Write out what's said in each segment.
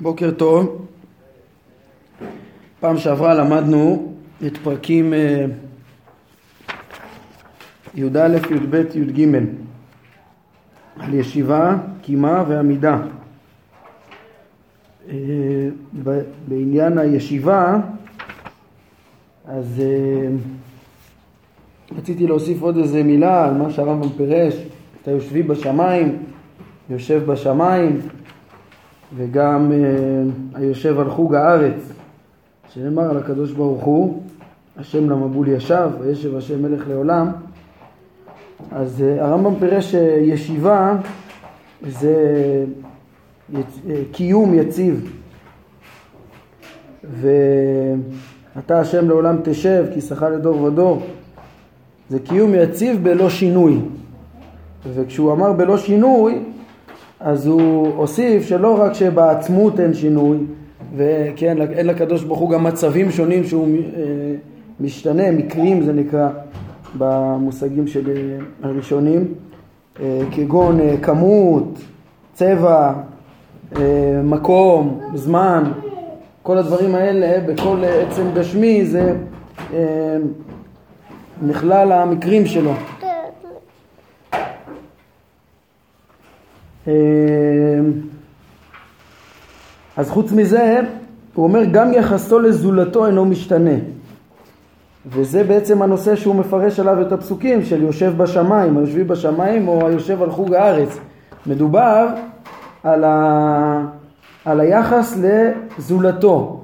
בוקר טוב. פעם שעברה למדנו את פרקים אה, י"א, י"ב, י"ג על ישיבה, קימה ועמידה. אה, בעניין הישיבה אז אה, רציתי להוסיף עוד איזה מילה על מה שהרמב"ם פירש, אתה יושבי בשמיים, יושב בשמיים וגם uh, היושב על חוג הארץ, שנאמר על הקדוש ברוך הוא, השם למבול ישב, וישב השם מלך לעולם. אז uh, הרמב"ם פירש שישיבה זה יצ... uh, קיום יציב. ואתה השם לעולם תשב, כי שכה לדור ודור. זה קיום יציב בלא שינוי. וכשהוא אמר בלא שינוי, אז הוא הוסיף שלא רק שבעצמות אין שינוי, וכן, אין לקדוש ברוך הוא גם מצבים שונים שהוא אה, משתנה, מקרים זה נקרא במושגים של אה, הראשונים, אה, כגון כמות, צבע, מקום, זמן, כל הדברים האלה בכל עצם גשמי זה נכלל המקרים שלו. אז חוץ מזה, הוא אומר גם יחסו לזולתו אינו משתנה. וזה בעצם הנושא שהוא מפרש עליו את הפסוקים של יושב בשמיים, היושבי בשמיים או היושב על חוג הארץ. מדובר על, ה... על היחס לזולתו.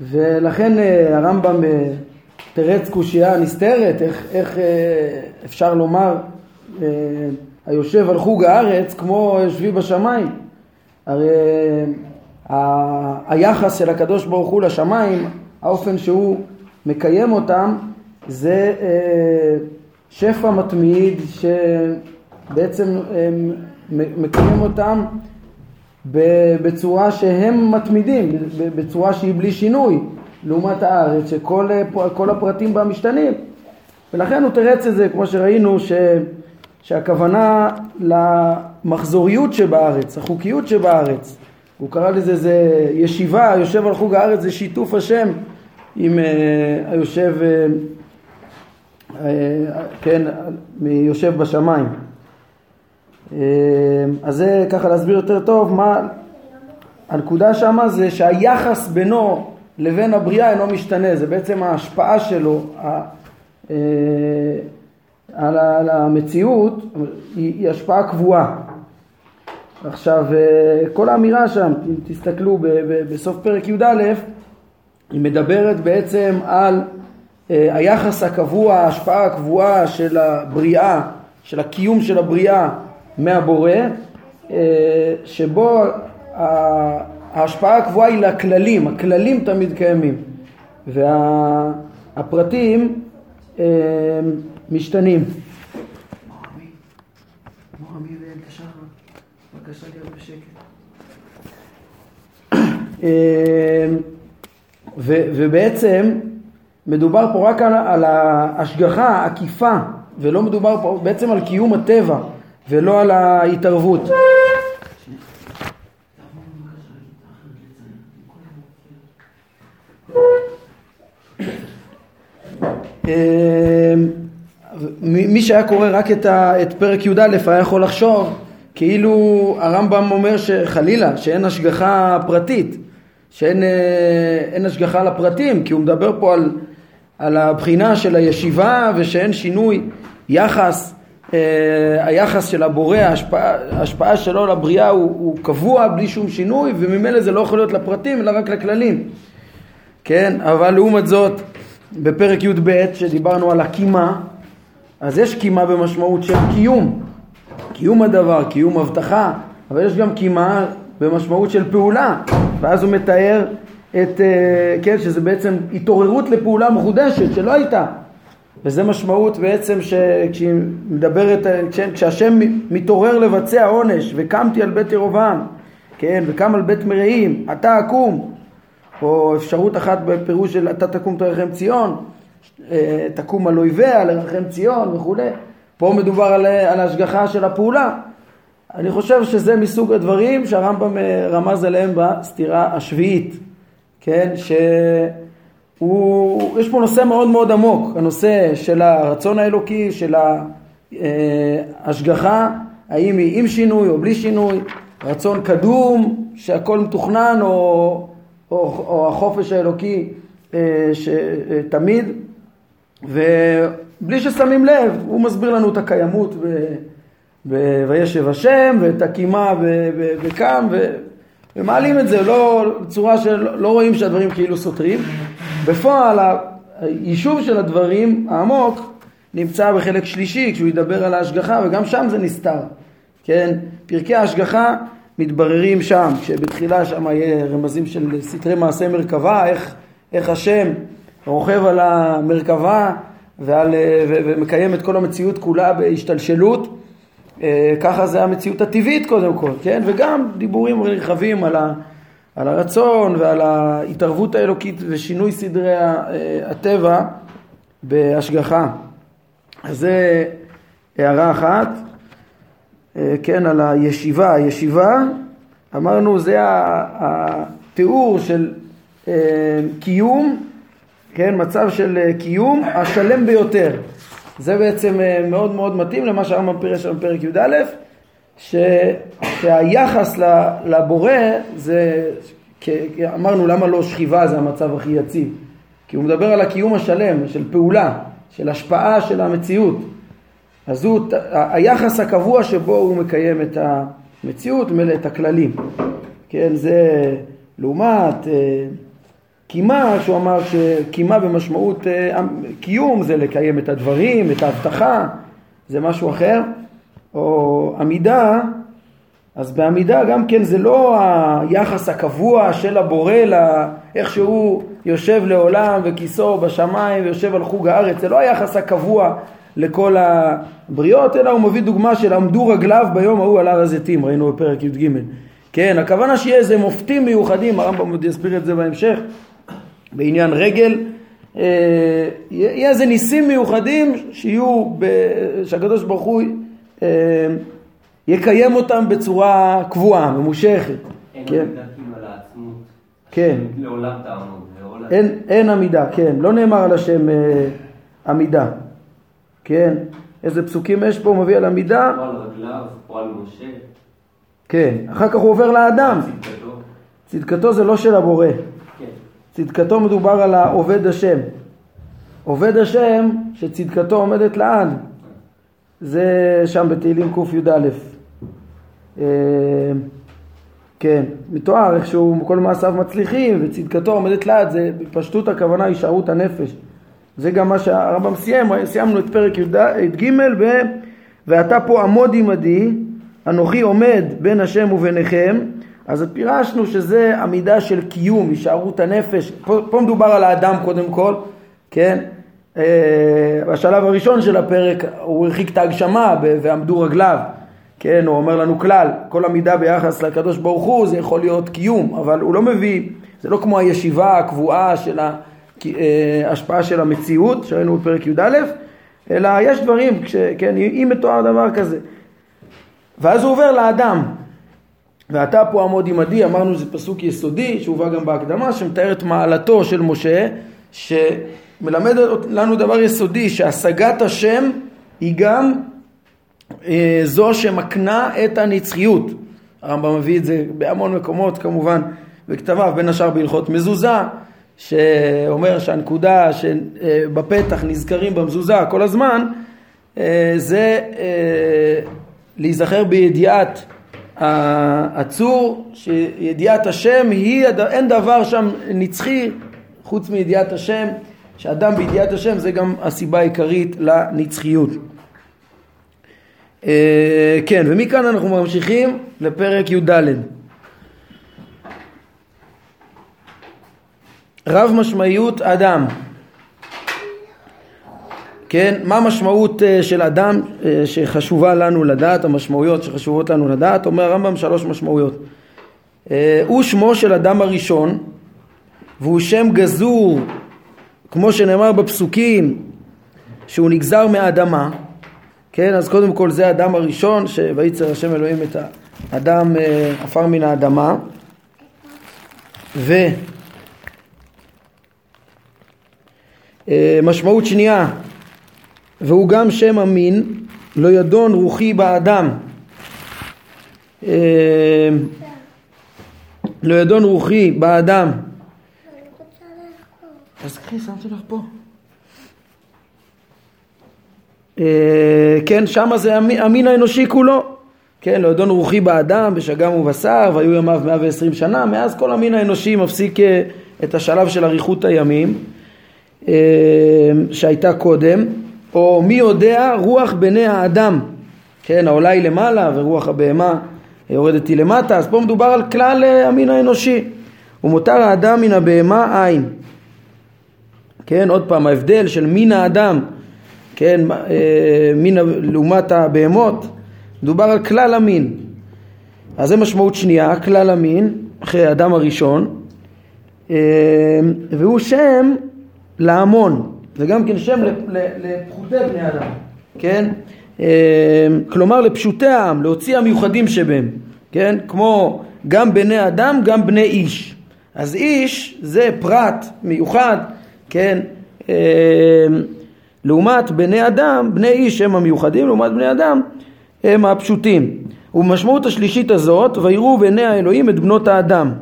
ולכן אה, הרמב"ם אה, תרץ קושייה נסתרת, איך, איך אה, אפשר לומר היושב על חוג הארץ כמו יושבי בשמיים. הרי ה- היחס של הקדוש ברוך הוא לשמיים, האופן שהוא מקיים אותם, זה אה, שפע מתמיד שבעצם אה, מקיים אותם בצורה שהם מתמידים, בצורה שהיא בלי שינוי, לעומת הארץ, שכל אה, הפרטים בה משתנים. ולכן הוא תרץ את זה, כמו שראינו, ש... שהכוונה למחזוריות שבארץ, החוקיות שבארץ. הוא קרא לזה, זה ישיבה, יושב על חוג הארץ, זה שיתוף השם עם uh, היושב, uh, uh, כן, יושב בשמיים. Uh, אז זה ככה להסביר יותר טוב מה הנקודה שמה זה שהיחס בינו לבין הבריאה אינו משתנה, זה בעצם ההשפעה שלו, על המציאות היא, היא השפעה קבועה. עכשיו אה, כל האמירה שם, אם תסתכלו בסוף פרק י"א, היא מדברת בעצם על אה, היחס הקבוע, ההשפעה הקבועה של הבריאה, של הקיום של הבריאה מהבורא, אה, שבו ההשפעה הקבועה היא לכללים, הכללים תמיד קיימים והפרטים משתנים. אמ, ובעצם מדובר פה רק על, על ההשגחה העקיפה ולא מדובר פה בעצם על קיום הטבע ולא על ההתערבות. אמ, מי שהיה קורא רק את, ה, את פרק י"א היה יכול לחשוב כאילו הרמב"ם אומר שחלילה שאין השגחה פרטית, שאין אה, השגחה על הפרטים, כי הוא מדבר פה על, על הבחינה של הישיבה ושאין שינוי יחס, אה, היחס של הבורא, ההשפעה, ההשפעה שלו לבריאה הוא, הוא קבוע בלי שום שינוי וממילא זה לא יכול להיות לפרטים אלא רק לכללים, כן? אבל לעומת זאת בפרק י"ב שדיברנו על הקימה אז יש קימה במשמעות של קיום, קיום הדבר, קיום הבטחה, אבל יש גם קימה במשמעות של פעולה, ואז הוא מתאר את, אה, כן, שזה בעצם התעוררות לפעולה מחודשת שלא הייתה, וזה משמעות בעצם שכשהיא מדברת, כשהשם מתעורר לבצע עונש, וקמתי על בית ירובעם, כן, וקם על בית מרעים, אתה אקום, או אפשרות אחת בפירוש של אתה תקום תרחם ציון, תקום על אויביה, לרחם ציון וכולי. פה מדובר על, על השגחה של הפעולה. אני חושב שזה מסוג הדברים שהרמב"ם אה, רמז עליהם בסתירה השביעית, כן? שהוא, יש פה נושא מאוד מאוד עמוק, הנושא של הרצון האלוקי, של ההשגחה, האם היא עם שינוי או בלי שינוי, רצון קדום, שהכל מתוכנן, או, או, או החופש האלוקי אה, שתמיד, ובלי ששמים לב, הוא מסביר לנו את הקיימות וישב השם, ואת הקימה וקם, ומעלים את זה, לא בצורה שלא לא רואים שהדברים כאילו סותרים. בפועל היישוב של הדברים העמוק נמצא בחלק שלישי, כשהוא ידבר על ההשגחה, וגם שם זה נסתר. כן, פרקי ההשגחה מתבררים שם, כשבתחילה שם יהיה רמזים של סתרי מעשה מרכבה, איך, איך השם רוכב על המרכבה ועל, ו, ומקיים את כל המציאות כולה בהשתלשלות. אה, ככה זה המציאות הטבעית קודם כל, כן? וגם דיבורים רחבים על, ה, על הרצון ועל ההתערבות האלוקית ושינוי סדרי אה, הטבע בהשגחה. אז זה הערה אחת. אה, כן, על הישיבה. הישיבה, אמרנו, זה התיאור של אה, קיום, כן, מצב של אה, קיום השלם ביותר. זה בעצם מאוד מאוד מתאים למה שהרמב"ם פירש שם בפרק י"א, שהיחס לבורא זה, אמרנו למה לא שכיבה זה המצב הכי יציב, כי הוא מדבר על הקיום השלם, של פעולה, של השפעה של המציאות. אז הוא, היחס הקבוע שבו הוא מקיים את המציאות, את הכללים. כן, זה לעומת אה, קימה, שהוא אמר שקימה במשמעות אה, קיום זה לקיים את הדברים, את ההבטחה, זה משהו אחר. או עמידה, אז בעמידה גם כן זה לא היחס הקבוע של הבורא, איך שהוא יושב לעולם וכיסו בשמיים ויושב על חוג הארץ, זה לא היחס הקבוע לכל הבריות, אלא הוא מביא דוגמה של עמדו רגליו ביום ההוא על הר הזיתים, ראינו בפרק י"ג. כן, הכוונה שיהיה איזה מופתים מיוחדים, הרמב"ם עוד יסביר את זה בהמשך, בעניין רגל, אה, יהיה איזה ניסים מיוחדים שיהיו, שהקדוש ברוך הוא אה, יקיים אותם בצורה קבועה, ממושכת. אין כן. עמידה כאילו על העצמות. כן. לעולם תעמוד. אין, אין עמידה, כן. לא נאמר על השם אה, עמידה. כן, איזה פסוקים יש פה, מביא על עמידה. על רגליו, על משה. כן, אחר כך הוא עובר לאדם. צדקתו. צדקתו זה לא של הבורא. צדקתו מדובר על העובד השם. עובד השם שצדקתו עומדת לעד. זה שם בתהילים קי"א. אה, כן, מתואר איך שהוא כל מעשיו מצליחים וצדקתו עומדת לעד, זה בפשטות הכוונה הישארות הנפש. זה גם מה שהרמב"ם סיים, סיימנו את פרק י"ג ב... ואתה פה עמוד עמדי, אנוכי עומד בין השם וביניכם, אז פירשנו שזה עמידה של קיום, הישארות הנפש, פה, פה מדובר על האדם קודם כל, כן? אה, בשלב הראשון של הפרק הוא הרחיק את ההגשמה ועמדו רגליו, כן? הוא אומר לנו כלל, כל עמידה ביחס לקדוש ברוך הוא זה יכול להיות קיום, אבל הוא לא מביא, זה לא כמו הישיבה הקבועה של. אה, השפעה של המציאות, שראינו בפרק י"א, אלא יש דברים, כש, כן, אם מתואר דבר כזה. ואז הוא עובר לאדם. ואתה פה עמוד עמדי, אמרנו שזה פסוק יסודי, שהובא גם בהקדמה, שמתאר את מעלתו של משה, שמלמד לנו דבר יסודי, שהשגת השם היא גם אה, זו שמקנה את הנצחיות. הרמב"ם מביא את זה בהמון מקומות כמובן בכתביו, בין השאר בהלכות מזוזה, שאומר שהנקודה שבפתח נזכרים במזוזה כל הזמן אה, זה אה, להיזכר בידיעת הצור, שידיעת השם היא, אין דבר שם נצחי חוץ מידיעת השם, שאדם בידיעת השם זה גם הסיבה העיקרית לנצחיות. אה, כן, ומכאן אנחנו ממשיכים לפרק י"ד. רב משמעיות אדם. כן, מה המשמעות אה, של אדם אה, שחשובה לנו לדעת, המשמעויות שחשובות לנו לדעת, אומר הרמב"ם שלוש משמעויות. אה, הוא שמו של אדם הראשון והוא שם גזור, כמו שנאמר בפסוקים, שהוא נגזר מהאדמה, כן, אז קודם כל זה האדם הראשון, שויצר השם אלוהים את האדם עפר מן האדמה, ומשמעות שנייה, והוא גם שם המין, לא ידון רוחי באדם. אה, לא ידון רוחי באדם. אז קחי, שמתי לך פה. אה, כן, שמה זה המין האנושי כולו. כן, לא ידון רוחי באדם, בשגם ובשר, והיו ימיו 120 שנה, מאז כל המין האנושי מפסיק אה, את השלב של אריכות הימים שהייתה קודם, או מי יודע רוח בני האדם, כן, העולה היא למעלה ורוח הבהמה יורדת היא למטה, אז פה מדובר על כלל אה, המין האנושי. ומותר האדם מן הבהמה אין. כן, עוד פעם, ההבדל של מין האדם, כן, אה, מין לעומת הבהמות, מדובר על כלל המין. אז זה משמעות שנייה, כלל המין, אחרי האדם הראשון, אה, והוא שם להמון, זה גם כן שם לפחותי בני אדם, כן? כלומר לפשוטי העם, להוציא המיוחדים שבהם. כן? כמו גם בני אדם, גם בני איש. אז איש זה פרט מיוחד, כן? אה, לעומת בני אדם, בני איש הם המיוחדים, לעומת בני אדם הם הפשוטים. ובמשמעות השלישית הזאת, ויראו בעיני האלוהים את בנות האדם.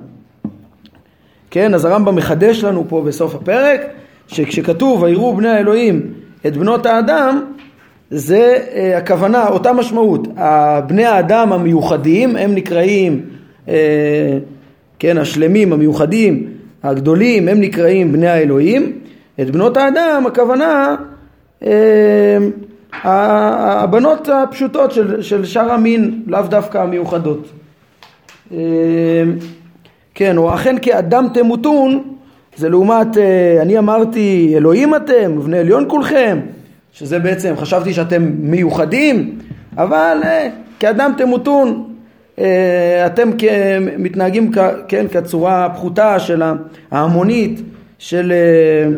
כן, אז הרמב"ם מחדש לנו פה בסוף הפרק, שכשכתוב ויראו בני האלוהים את בנות האדם, זה אה, הכוונה, אותה משמעות. בני האדם המיוחדים הם נקראים, אה, כן, השלמים, המיוחדים, הגדולים, הם נקראים בני האלוהים. את בנות האדם הכוונה אה, הבנות הפשוטות של, של שאר המין, לאו דווקא המיוחדות. כן, או אכן כאדם תמותון, זה לעומת, אני אמרתי אלוהים אתם, ובני עליון כולכם, שזה בעצם, חשבתי שאתם מיוחדים, אבל אה, כאדם תמותון, אה, אתם מתנהגים כן, כצורה הפחותה של ההמונית של אה,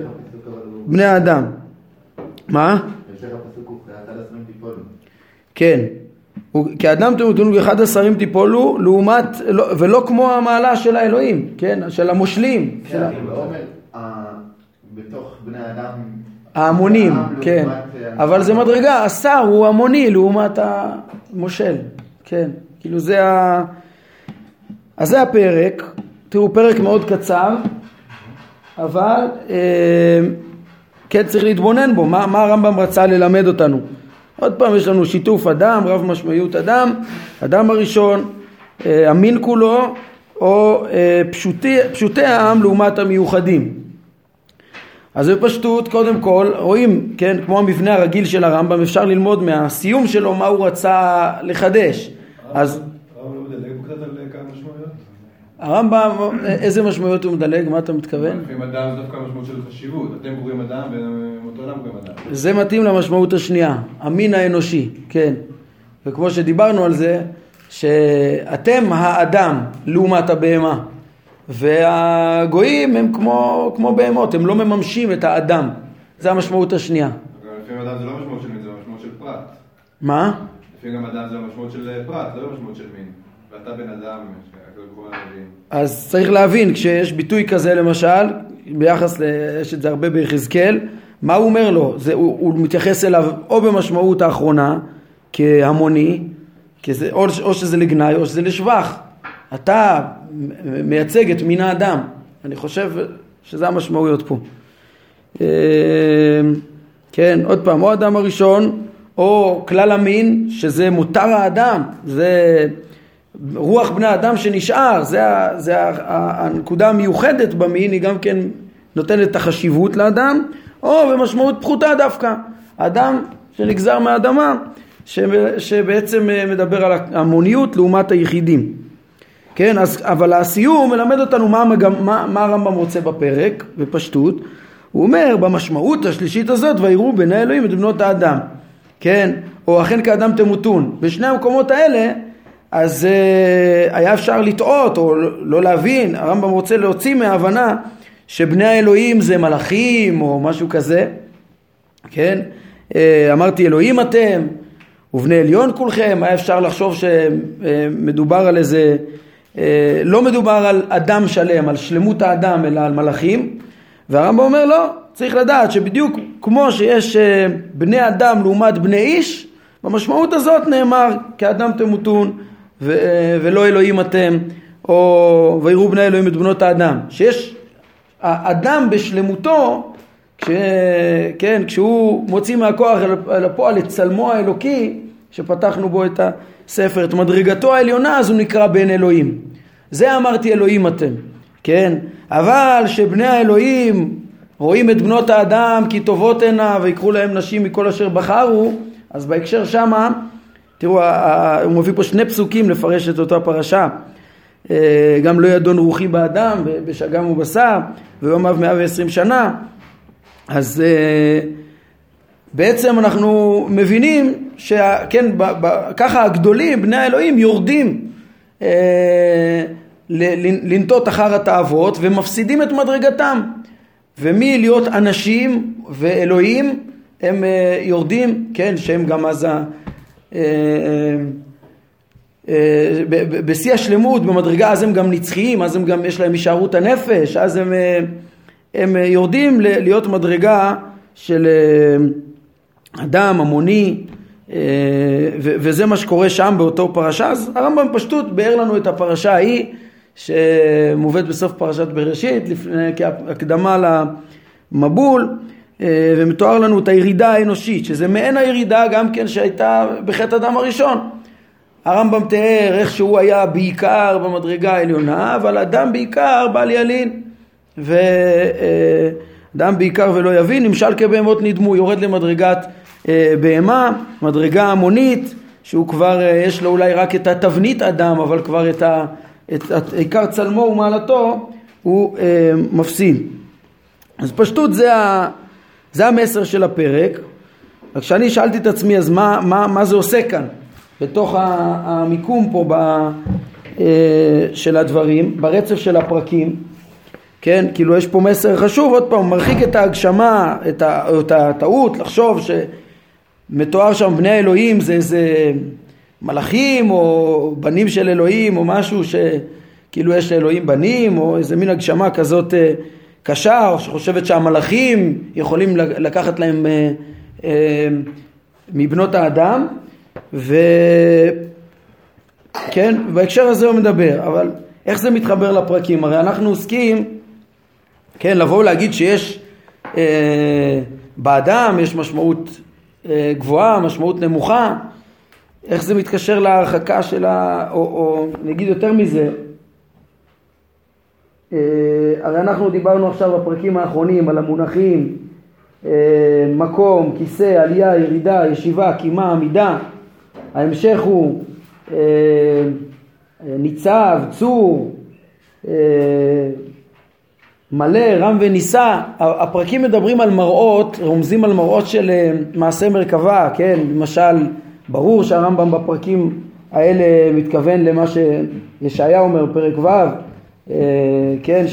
בני האדם. מה? כן. כאדם תמותון ואחד השרים תיפולו לעומת, לא, ולא כמו המעלה של האלוהים, כן, של המושלים. כן, בתוך בני אדם ההמונים, כן. אה, אבל זה מדרגה, השר הוא המוני לעומת המושל, כן. כאילו זה ה... אז זה הפרק, תראו פרק מאוד קצר, אבל אה, כן צריך להתבונן בו, מה, מה הרמב"ם רצה ללמד אותנו. עוד פעם יש לנו שיתוף אדם, רב משמעיות אדם, אדם הראשון, אה, המין כולו, או פשוטי, פשוטי העם לעומת המיוחדים. אז בפשטות, קודם כל, רואים, כן, כמו המבנה הרגיל של הרמב"ם, אפשר ללמוד מהסיום שלו מה הוא רצה לחדש. אז... הרמב"ם, איזה משמעויות הוא מדלג? מה אתה מתכוון? לפעמים אדם זה דווקא משמעות של חשיבות. אתם קוראים אדם ואותו אדם קוראים אדם. זה מתאים למשמעות השנייה, המין האנושי, כן. וכמו שדיברנו על זה, שאתם האדם לעומת הבהמה. והגויים הם כמו, כמו בהמות, הם לא מממשים את האדם. זה המשמעות השנייה. לפעמים אדם זה לא משמעות של מין, זה משמעות של פרט. מה? לפעמים גם אדם זה המשמעות של פרט, לא משמעות של מין. אז צריך להבין, כשיש ביטוי כזה למשל, ביחס, ל... יש את זה הרבה ביחזקאל, מה הוא אומר לו? זה, הוא, הוא מתייחס אליו או במשמעות האחרונה, כהמוני, כזה, או, או שזה לגנאי או שזה לשבח. אתה מייצג את מין האדם. אני חושב שזה המשמעויות פה. אה, כן, עוד פעם, או האדם הראשון, או כלל המין, שזה מותר האדם, זה רוח בני האדם שנשאר, זה, זה הנקודה המיוחדת במין, היא גם כן נותנת את החשיבות לאדם, או במשמעות פחותה דווקא, אדם שנגזר מהאדמה, שבעצם מדבר על המוניות לעומת היחידים. כן, אז, אבל הסיום מלמד אותנו מה, המגמ, מה, מה הרמב"ם רוצה בפרק, בפשטות. הוא אומר, במשמעות השלישית הזאת, ויראו בני אלוהים את בנות האדם. כן, או אכן כאדם תמותון. בשני המקומות האלה, אז uh, היה אפשר לטעות או לא להבין, הרמב"ם רוצה להוציא מההבנה שבני האלוהים זה מלאכים או משהו כזה, כן? Uh, אמרתי אלוהים אתם, ובני עליון כולכם, היה אפשר לחשוב שמדובר על איזה, אה, לא מדובר על אדם שלם, על שלמות האדם, אלא על מלאכים, והרמב"ם אומר לא, צריך לדעת שבדיוק כמו שיש אה, בני אדם לעומת בני איש, במשמעות הזאת נאמר כאדם תמותון ו- ולא אלוהים אתם, או ויראו בני אלוהים את בנות האדם, שיש האדם בשלמותו, כש, כן, כשהוא מוציא מהכוח אל הפועל את צלמו האלוקי, שפתחנו בו את הספר, את מדרגתו העליונה, אז הוא נקרא בן אלוהים. זה אמרתי אלוהים אתם, כן? אבל שבני האלוהים רואים את בנות האדם כי טובות הנה ויקחו להם נשים מכל אשר בחרו, אז בהקשר שמה, תראו, הוא מביא פה שני פסוקים לפרש את אותה פרשה. אה, גם לא ידון רוחי באדם, בשגם ובשר, ויומיו מאה ועשרים שנה. אז אה, בעצם אנחנו מבינים שכן, ככה הגדולים, בני האלוהים, יורדים אה, לנטות אחר התאוות ומפסידים את מדרגתם. ומלהיות אנשים ואלוהים הם יורדים, כן, שהם גם אז בשיא השלמות, במדרגה, אז הם גם נצחיים, אז הם גם, יש להם הישארות הנפש, אז הם, הם יורדים להיות מדרגה של אדם המוני, וזה מה שקורה שם באותו פרשה. אז הרמב"ם פשטות ביאר לנו את הפרשה ההיא, שמובאת בסוף פרשת בראשית, לפני, כהקדמה למבול, ומתואר לנו את הירידה האנושית, שזה מעין הירידה גם כן שהייתה בחטא הדם הראשון. הרמב"ם תיאר איך שהוא היה בעיקר במדרגה העליונה, אבל אדם בעיקר בל ילין. ואדם בעיקר ולא יבין, נמשל כבהמות נדמו, יורד למדרגת אה, בהמה, מדרגה המונית, שהוא כבר, אה, יש לו אולי רק את התבנית אדם, אבל כבר את, ה, את, את עיקר צלמו ומעלתו הוא אה, מפסיד. אז פשטות זה, ה, זה המסר של הפרק. רק כשאני שאלתי את עצמי אז מה, מה, מה זה עושה כאן בתוך המיקום פה ב, אה, של הדברים, ברצף של הפרקים, כן, כאילו יש פה מסר חשוב, עוד פעם, מרחיק את ההגשמה, את, ה, את הטעות, לחשוב שמתואר שם בני האלוהים זה איזה מלאכים או בנים של אלוהים או משהו שכאילו יש לאלוהים בנים או איזה מין הגשמה כזאת אה, קשה או שחושבת שהמלאכים יכולים לקחת להם אה, אה, מבנות האדם וכן, בהקשר הזה הוא מדבר, אבל איך זה מתחבר לפרקים? הרי אנחנו עוסקים, כן, לבוא ולהגיד שיש אה, באדם יש משמעות אה, גבוהה, משמעות נמוכה, איך זה מתקשר להרחקה של ה... או, או נגיד יותר מזה, הרי אנחנו דיברנו עכשיו בפרקים האחרונים על המונחים אה, מקום, כיסא, עלייה, ירידה, ישיבה, קימה, עמידה, ההמשך הוא אה, ניצב, צור, מלא, רם ונישא, הפרקים מדברים על מראות, רומזים על מראות של מעשה מרכבה, כן, למשל ברור שהרמב"ם בפרקים האלה מתכוון למה שישעיה אומר, פרק ו', אה, כן,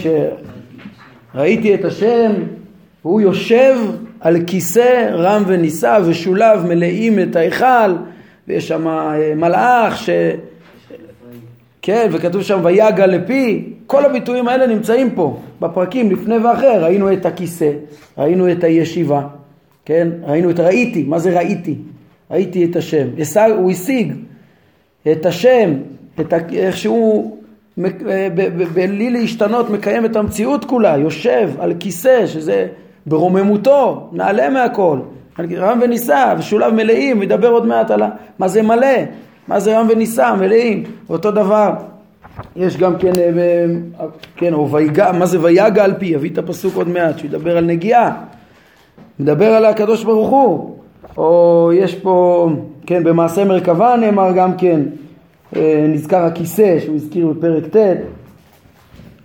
שראיתי את השם, והוא יושב על כיסא רם ונישא ושולב מלאים את ההיכל, ויש שם אה, מלאך ש... כן, וכתוב שם ויגע לפי, כל הביטויים האלה נמצאים פה בפרקים לפני ואחר, ראינו את הכיסא, ראינו את הישיבה, כן, ראינו את ראיתי, מה זה ראיתי? ראיתי את השם. הוא השיג את השם, את ה, איך שהוא אה, בלי להשתנות מקיים את המציאות כולה, יושב על כיסא שזה ברוממותו, נעלה מהכל. רם ונישא ושולב מלאים, ידבר עוד מעט על מה זה מלא, מה זה רם ונישא, מלאים, אותו דבר. יש גם כן, אה, כן, או ויגע, מה זה ויגע על פי, יביא את הפסוק עוד מעט, שהוא ידבר על נגיעה, מדבר על הקדוש ברוך הוא, או יש פה, כן, במעשה מרכבה נאמר גם כן, אה, נזכר הכיסא שהוא הזכיר בפרק ט',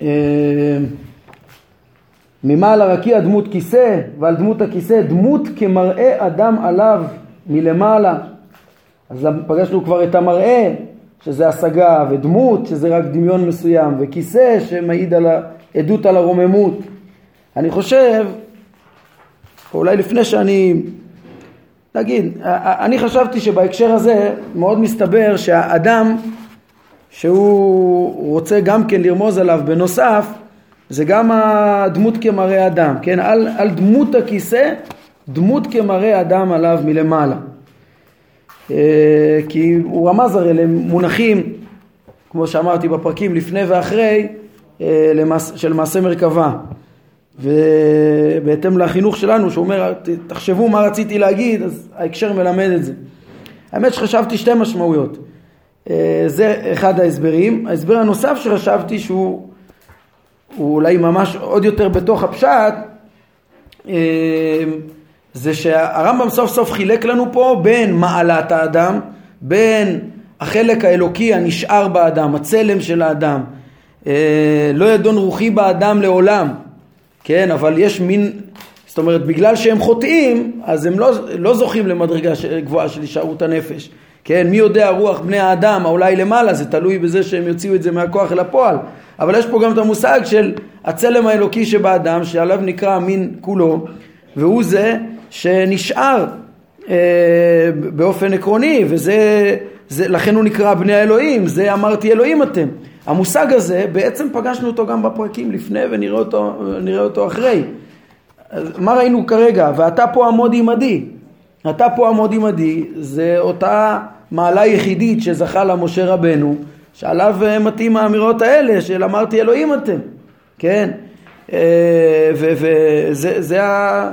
אה, ממעלה רקיע דמות כיסא ועל דמות הכיסא דמות כמראה אדם עליו מלמעלה. אז פגשנו כבר את המראה שזה השגה ודמות שזה רק דמיון מסוים וכיסא שמעיד על העדות על הרוממות. אני חושב אולי לפני שאני להגיד, אני חשבתי שבהקשר הזה מאוד מסתבר שהאדם שהוא רוצה גם כן לרמוז עליו בנוסף זה גם הדמות כמראה אדם, כן? על, על דמות הכיסא, דמות כמראה אדם עליו מלמעלה. כי הוא רמז הרי למונחים, כמו שאמרתי בפרקים לפני ואחרי, של מעשה מרכבה. ובהתאם לחינוך שלנו שהוא אומר תחשבו מה רציתי להגיד אז ההקשר מלמד את זה. האמת שחשבתי שתי משמעויות. אה, זה אחד ההסברים. ההסבר הנוסף שחשבתי שהוא אולי ממש עוד יותר בתוך הפשט אה, זה שהרמב"ם סוף סוף חילק לנו פה בין מעלת האדם, בין החלק האלוקי הנשאר באדם, הצלם של האדם, אה, לא ידון רוחי באדם לעולם, כן, אבל יש מין, זאת אומרת, בגלל שהם חוטאים, אז הם לא, לא זוכים למדרגה גבוהה של הישארות הנפש. כן, מי יודע רוח בני האדם, אולי למעלה, זה תלוי בזה שהם יוציאו את זה מהכוח אל הפועל. אבל יש פה גם את המושג של הצלם האלוקי שבאדם, שעליו נקרא המין כולו, והוא זה שנשאר אה, באופן עקרוני, וזה, זה, לכן הוא נקרא בני האלוהים, זה אמרתי אלוהים אתם. המושג הזה, בעצם פגשנו אותו גם בפרקים לפני ונראה אותו, אותו אחרי. מה ראינו כרגע? ואתה פה עמוד עמדי. אתה פה עמוד עמדי, זה אותה מעלה יחידית שזכה לה משה רבנו, שעליו אה, מתאים האמירות האלה של אמרתי אלוהים אתם, כן? אה, וזה זה ה...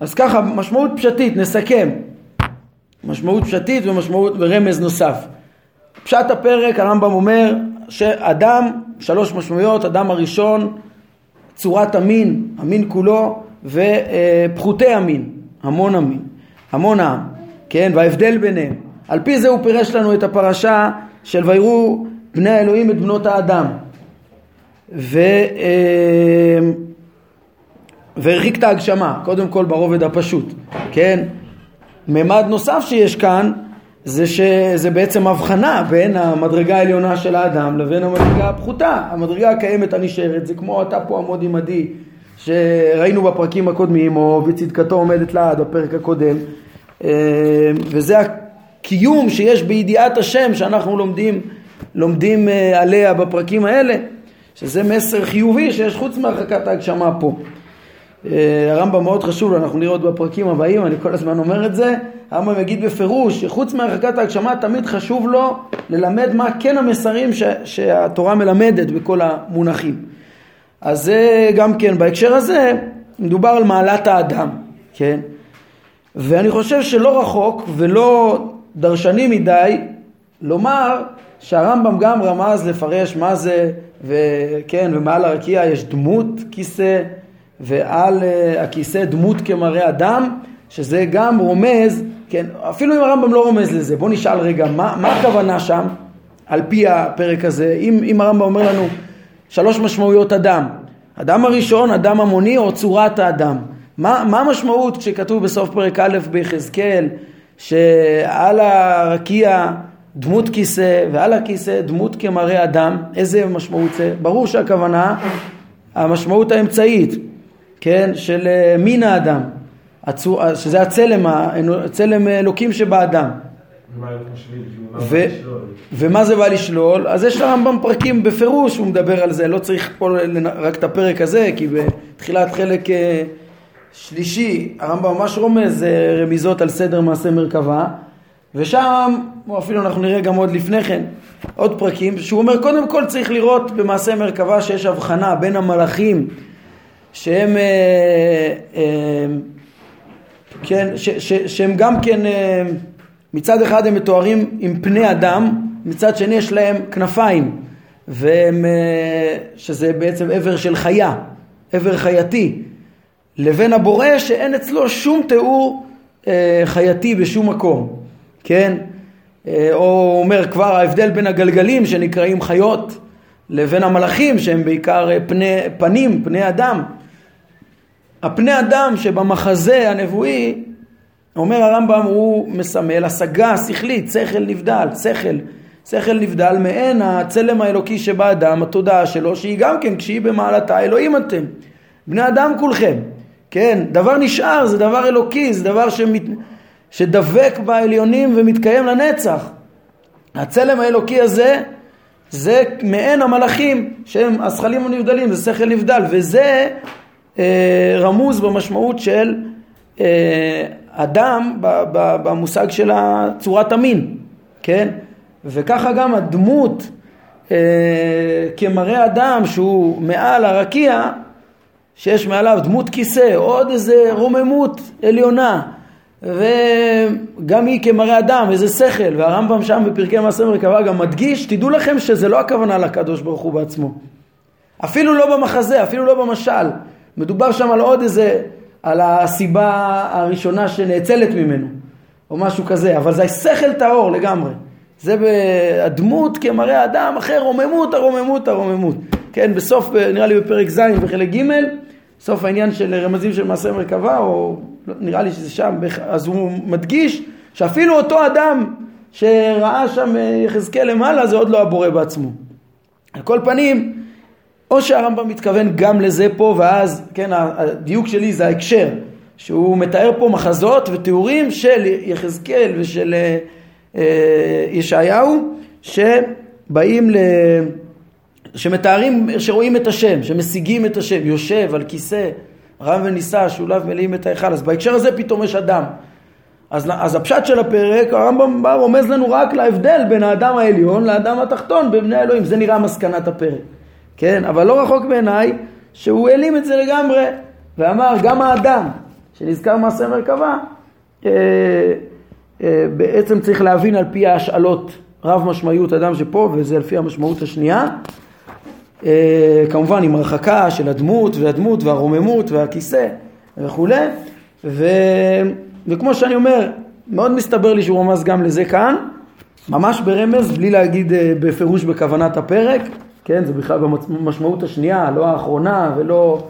אז ככה, משמעות פשטית, נסכם. משמעות פשטית ומשמעות ורמז נוסף. פשט הפרק הרמב"ם אומר שאדם, שלוש משמעויות, אדם הראשון, צורת המין, המין כולו, ופחותי המין, המון המין, המון העם, כן, וההבדל ביניהם. על פי זה הוא פירש לנו את הפרשה של ויראו בני האלוהים את בנות האדם. ו... אה, והרחיק את ההגשמה, קודם כל ברובד הפשוט, כן? ממד נוסף שיש כאן זה שזה בעצם הבחנה בין המדרגה העליונה של האדם לבין המדרגה הפחותה. המדרגה הקיימת הנשארת זה כמו אתה פה עמוד עמדי שראינו בפרקים הקודמים או בצדקתו עומדת לעד בפרק הקודם אה, וזה הקיום שיש בידיעת השם שאנחנו לומדים, לומדים אה, עליה בפרקים האלה שזה מסר חיובי שיש חוץ מהרחקת ההגשמה פה. אה, הרמב"ם מאוד חשוב, אנחנו נראה עוד בפרקים הבאים, אני כל הזמן אומר את זה, הרמב"ם יגיד בפירוש שחוץ מהרחקת ההגשמה תמיד חשוב לו ללמד מה כן המסרים ש, שהתורה מלמדת בכל המונחים. אז זה גם כן, בהקשר הזה מדובר על מעלת האדם, כן? ואני חושב שלא רחוק ולא דרשני מדי לומר שהרמב"ם גם רמז לפרש מה זה, וכן, ומעל הרקיע יש דמות כיסא ועל uh, הכיסא דמות כמראה אדם, שזה גם רומז, כן, אפילו אם הרמב"ם לא רומז לזה, בוא נשאל רגע, מה, מה הכוונה שם, על פי הפרק הזה, אם, אם הרמב"ם אומר לנו שלוש משמעויות אדם, אדם הראשון, אדם המוני או צורת האדם, מה, מה המשמעות כשכתוב בסוף פרק א' ביחזקאל, שעל הרקיע דמות כיסא ועל הכיסא דמות כמראה אדם, איזה משמעות זה? ברור שהכוונה, המשמעות האמצעית, כן, של אה, מין האדם, אה, שזה הצלם, הצלם אלוקים שבאדם. ו, ומה זה בא לשלול? אז יש לרמב"ם פרקים בפירוש, הוא מדבר על זה, לא צריך פה רק את הפרק הזה, כי בתחילת חלק אה, שלישי הרמב"ם ממש רומז רמיזות על סדר מעשה מרכבה, ושם, או אפילו אנחנו נראה גם עוד לפני כן, עוד פרקים, שהוא אומר קודם כל צריך לראות במעשה מרכבה שיש הבחנה בין המלאכים שהם, אה, אה, כן, ש, ש, שהם גם כן, אה, מצד אחד הם מתוארים עם פני אדם, מצד שני יש להם כנפיים, והם, שזה בעצם עבר של חיה, עבר חייתי, לבין הבורא שאין אצלו שום תיאור חייתי בשום מקום, כן? או אומר כבר ההבדל בין הגלגלים שנקראים חיות לבין המלאכים שהם בעיקר פני, פנים, פני אדם. הפני אדם שבמחזה הנבואי, אומר הרמב"ם, הוא מסמל השגה שכלית, שכל נבדל, שכל, שכל נבדל מעין הצלם האלוקי שבאדם, התודעה שלו, שהיא גם כן, כשהיא במעלתה, אלוהים אתם, בני אדם כולכם, כן, דבר נשאר, זה דבר אלוקי, זה דבר שמת, שדבק בעליונים ומתקיים לנצח. הצלם האלוקי הזה זה מעין המלאכים שהם הזכלים הנבדלים, זה שכל נבדל, וזה רמוז במשמעות של אה, אדם במושג של צורת המין, כן? וככה גם הדמות אה, כמראה אדם שהוא מעל הרקיע, שיש מעליו דמות כיסא, עוד איזה רוממות עליונה, וגם היא כמראה אדם, איזה שכל, והרמב"ם שם בפרקי מעשה מרכבה גם מדגיש, תדעו לכם שזה לא הכוונה לקדוש ברוך הוא בעצמו. אפילו לא במחזה, אפילו לא במשל. מדובר שם על עוד איזה, על הסיבה הראשונה שנאצלת ממנו, או משהו כזה, אבל זה שכל טהור לגמרי. זה הדמות כמראה אדם אחר, רוממות, הרוממות, הרוממות. כן, בסוף, נראה לי בפרק ז' בחלק ג', סוף העניין של רמזים של מעשה מרכבה, או נראה לי שזה שם, אז הוא מדגיש שאפילו אותו אדם שראה שם אה, יחזקאל למעלה, זה עוד לא הבורא בעצמו. על כל פנים, או שהרמב"ם מתכוון גם לזה פה, ואז, כן, הדיוק שלי זה ההקשר, שהוא מתאר פה מחזות ותיאורים של יחזקאל ושל אה, אה, ישעיהו, שבאים ל... שמתארים, שרואים את השם, שמשיגים את השם, יושב על כיסא, רם ונישא, שולב מלאים את ההיכל, אז בהקשר הזה פתאום יש אדם. אז, אז הפשט של הפרק, הרמב"ם בא רומז לנו רק להבדל בין האדם העליון לאדם התחתון בבני האלוהים, זה נראה מסקנת הפרק, כן? אבל לא רחוק בעיניי שהוא העלים את זה לגמרי, ואמר גם האדם שנזכר מעשה מרכבה, אה, אה, בעצם צריך להבין על פי ההשאלות רב משמעיות אדם שפה, וזה לפי המשמעות השנייה. אה, כמובן עם הרחקה של הדמות והדמות והרוממות והכיסא וכולי ו... וכמו שאני אומר מאוד מסתבר לי שהוא רמז גם לזה כאן ממש ברמז בלי להגיד בפירוש בכוונת הפרק כן זה בכלל במשמעות השנייה לא האחרונה ולא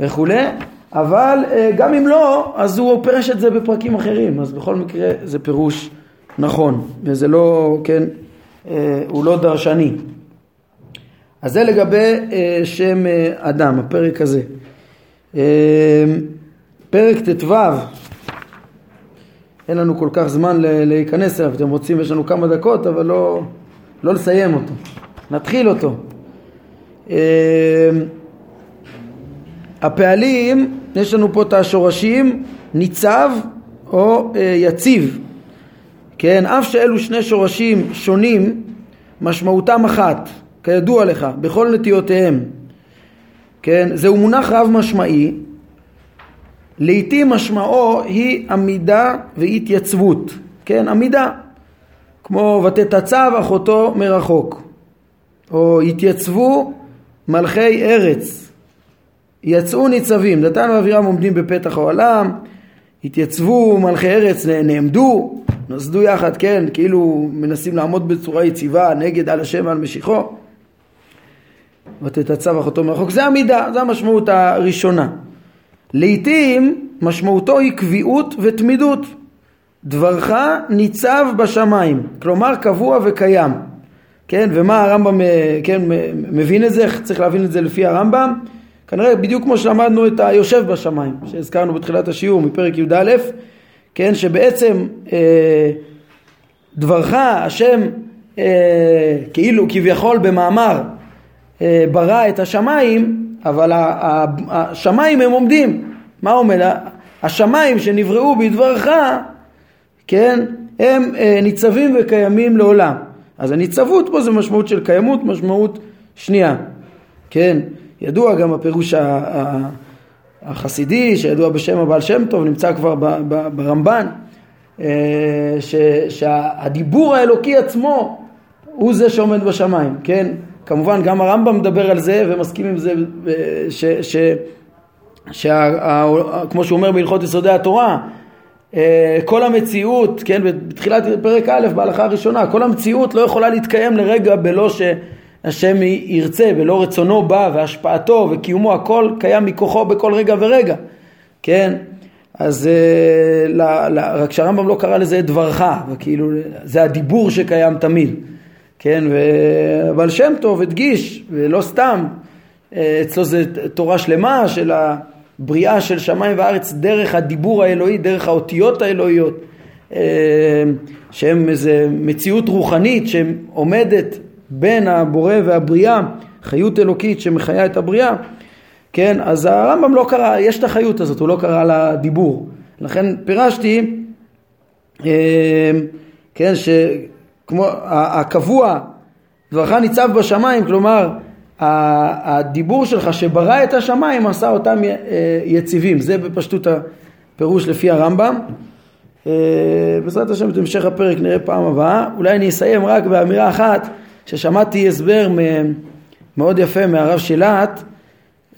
וכולי אבל אה, גם אם לא אז הוא פירש את זה בפרקים אחרים אז בכל מקרה זה פירוש נכון וזה לא כן הוא לא דרשני אז זה לגבי אה, שם אה, אדם, הפרק הזה. אה, פרק ט"ו, אין לנו כל כך זמן להיכנס אליו, אתם רוצים, יש לנו כמה דקות, אבל לא, לא לסיים אותו. נתחיל אותו. אה, הפעלים, יש לנו פה את השורשים ניצב או אה, יציב. כן, אף שאלו שני שורשים שונים, משמעותם אחת. כידוע לך, בכל נטיותיהם. כן? זהו מונח רב משמעי, לעתים משמעו היא עמידה והתייצבות, כן? עמידה, כמו ותתצב אחותו מרחוק, או התייצבו מלכי ארץ, יצאו ניצבים, דתן ואבירם עומדים בפתח העולם, התייצבו מלכי ארץ, נעמדו, נוסדו יחד, כן, כאילו מנסים לעמוד בצורה יציבה נגד על השם ועל משיחו. ותתצב אחותו מרחוק. זה המידה, זה המשמעות הראשונה. לעתים משמעותו היא קביעות ותמידות. דברך ניצב בשמיים, כלומר קבוע וקיים. כן, ומה הרמב"ם כן, מבין את זה, צריך להבין את זה לפי הרמב"ם. כנראה בדיוק כמו שלמדנו את היושב בשמיים, שהזכרנו בתחילת השיעור מפרק י"א, כן, שבעצם אה, דברך, השם אה, כאילו כביכול במאמר אה, ברא את השמיים, אבל השמיים הם עומדים. מה עומד? השמיים שנבראו בדברך, כן, הם אה, ניצבים וקיימים לעולם. אז הניצבות פה זה משמעות של קיימות, משמעות שנייה. כן, ידוע גם הפירוש החסידי, שידוע בשם הבעל שם טוב, נמצא כבר ברמב"ן, אה, שהדיבור האלוקי עצמו הוא זה שעומד בשמיים, כן? כמובן גם הרמב"ם מדבר על זה ומסכים עם זה ש, ש, שה, כמו שהוא אומר בהלכות יסודי התורה אה, כל המציאות, כן, בתחילת פרק א' בהלכה הראשונה, כל המציאות לא יכולה להתקיים לרגע בלא שהשם ירצה, בלא רצונו בא והשפעתו וקיומו, הכל קיים מכוחו בכל רגע ורגע, כן, אז אה, ל, ל, רק שהרמב"ם לא קרא לזה את דברך, וכאילו זה הדיבור שקיים תמיד, כן, אבל שם טוב הדגיש, ולא סתם, אה, אצלו זה תורה שלמה של בריאה של שמיים וארץ דרך הדיבור האלוהי, דרך האותיות האלוהיות, אה, שהם איזה מציאות רוחנית שעומדת בין הבורא והבריאה, חיות אלוקית שמחיה את הבריאה, כן, אז הרמב"ם לא קרא, יש את החיות הזאת, הוא לא קרא לה דיבור. לכן פירשתי, אה, כן, שכמו הקבוע, דברך ניצב בשמיים, כלומר הדיבור שלך שברא את השמיים עשה אותם אה, יציבים, זה בפשטות הפירוש לפי הרמב"ם. אה, בעזרת השם את המשך הפרק נראה פעם הבאה. אולי אני אסיים רק באמירה אחת ששמעתי הסבר מאוד יפה מהרב שילת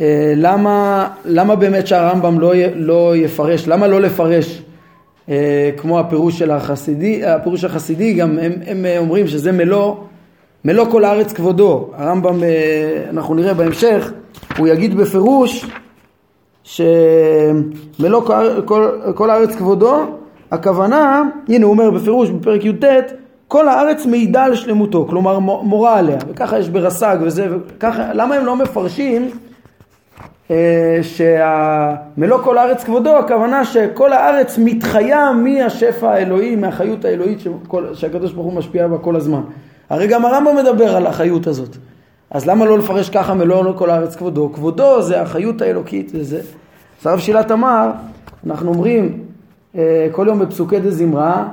אה, למה, למה באמת שהרמב"ם לא, לא יפרש, למה לא לפרש כמו הפירוש של החסידי, הפירוש החסידי גם הם, הם אומרים שזה מלוא מלוא כל הארץ כבודו. הרמב"ם, אה, אנחנו נראה בהמשך, הוא יגיד בפירוש שמלוא כל, כל, כל הארץ כבודו, הכוונה, הנה הוא אומר בפירוש בפרק י"ט, כל הארץ מעידה על שלמותו, כלומר מורה עליה, וככה יש ברס"ג וזה, וככה, למה הם לא מפרשים אה, שמלוא כל הארץ כבודו, הכוונה שכל הארץ מתחיה מהשפע האלוהי, מהחיות האלוהית שהקדוש ברוך הוא משפיע בה כל הזמן. הרי גם הרמב"ם מדבר על החיות הזאת. אז למה לא לפרש ככה מלוא כל הארץ כבודו? כבודו זה החיות האלוקית, זה זה. אז הרב שילת אמר, אנחנו אומרים אה, כל יום בפסוקי דה זמרה,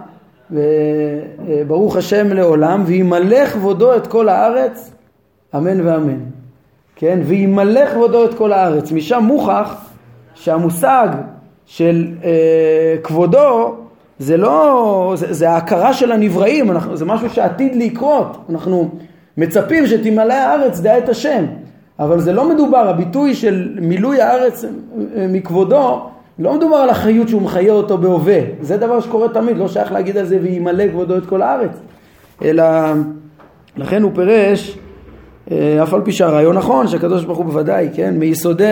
וברוך השם לעולם, וימלא כבודו את כל הארץ, אמן ואמן. כן? וימלא כבודו את כל הארץ. משם מוכח שהמושג של אה, כבודו זה לא, זה, זה ההכרה של הנבראים, אנחנו, זה משהו שעתיד לקרות, אנחנו מצפים שתמלא הארץ דעה את השם, אבל זה לא מדובר, הביטוי של מילוי הארץ אה, מכבודו, לא מדובר על החיות שהוא מחיה אותו בהווה, זה דבר שקורה תמיד, לא שייך להגיד על זה וימלא כבודו את כל הארץ, אלא לכן הוא פירש, אה, אף על פי שהרעיון נכון, שהקדוש ברוך הוא בוודאי, כן, מיסודי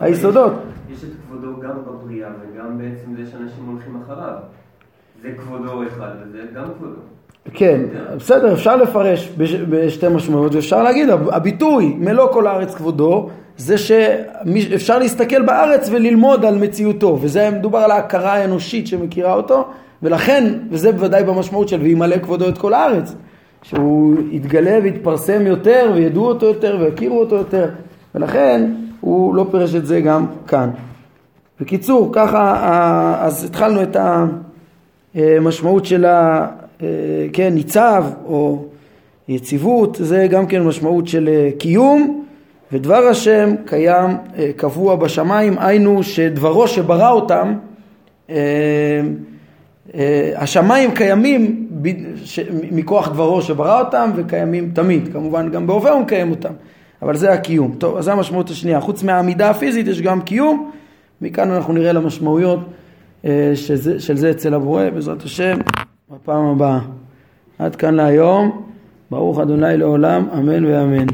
היסודות. יש את כבודו גם בבריאה וגם בעצם זה שאנשים הולכים אחריו. זה כבודו אחד וזה גם כבודו. כן, בסדר, אפשר לפרש בשתי משמעויות, ואפשר להגיד, הביטוי מלוא כל הארץ כבודו, זה שאפשר להסתכל בארץ וללמוד על מציאותו, וזה מדובר על ההכרה האנושית שמכירה אותו, ולכן, וזה בוודאי במשמעות של וימלא כבודו את כל הארץ, שהוא יתגלה ויתפרסם יותר, וידעו אותו יותר, ויכירו אותו יותר, ולכן הוא לא פירש את זה גם כאן. בקיצור, ככה, אז התחלנו את ה... משמעות של ה... כן, ניצב או יציבות, זה גם כן משמעות של אה, קיום, ודבר השם קיים אה, קבוע בשמיים, היינו שדברו שברא אותם, אה, השמיים קיימים מכוח דברו שברא אותם וקיימים תמיד, כמובן גם בהווה הוא מקיים אותם, אבל זה הקיום. טוב, אז זה המשמעות השנייה. חוץ מהעמידה הפיזית יש גם קיום, מכאן אנחנו נראה למשמעויות אה, שזה, של זה אצל הבורא, בעזרת השם, בפעם הבאה. עד כאן להיום, ברוך אדוני לעולם, אמן ואמן.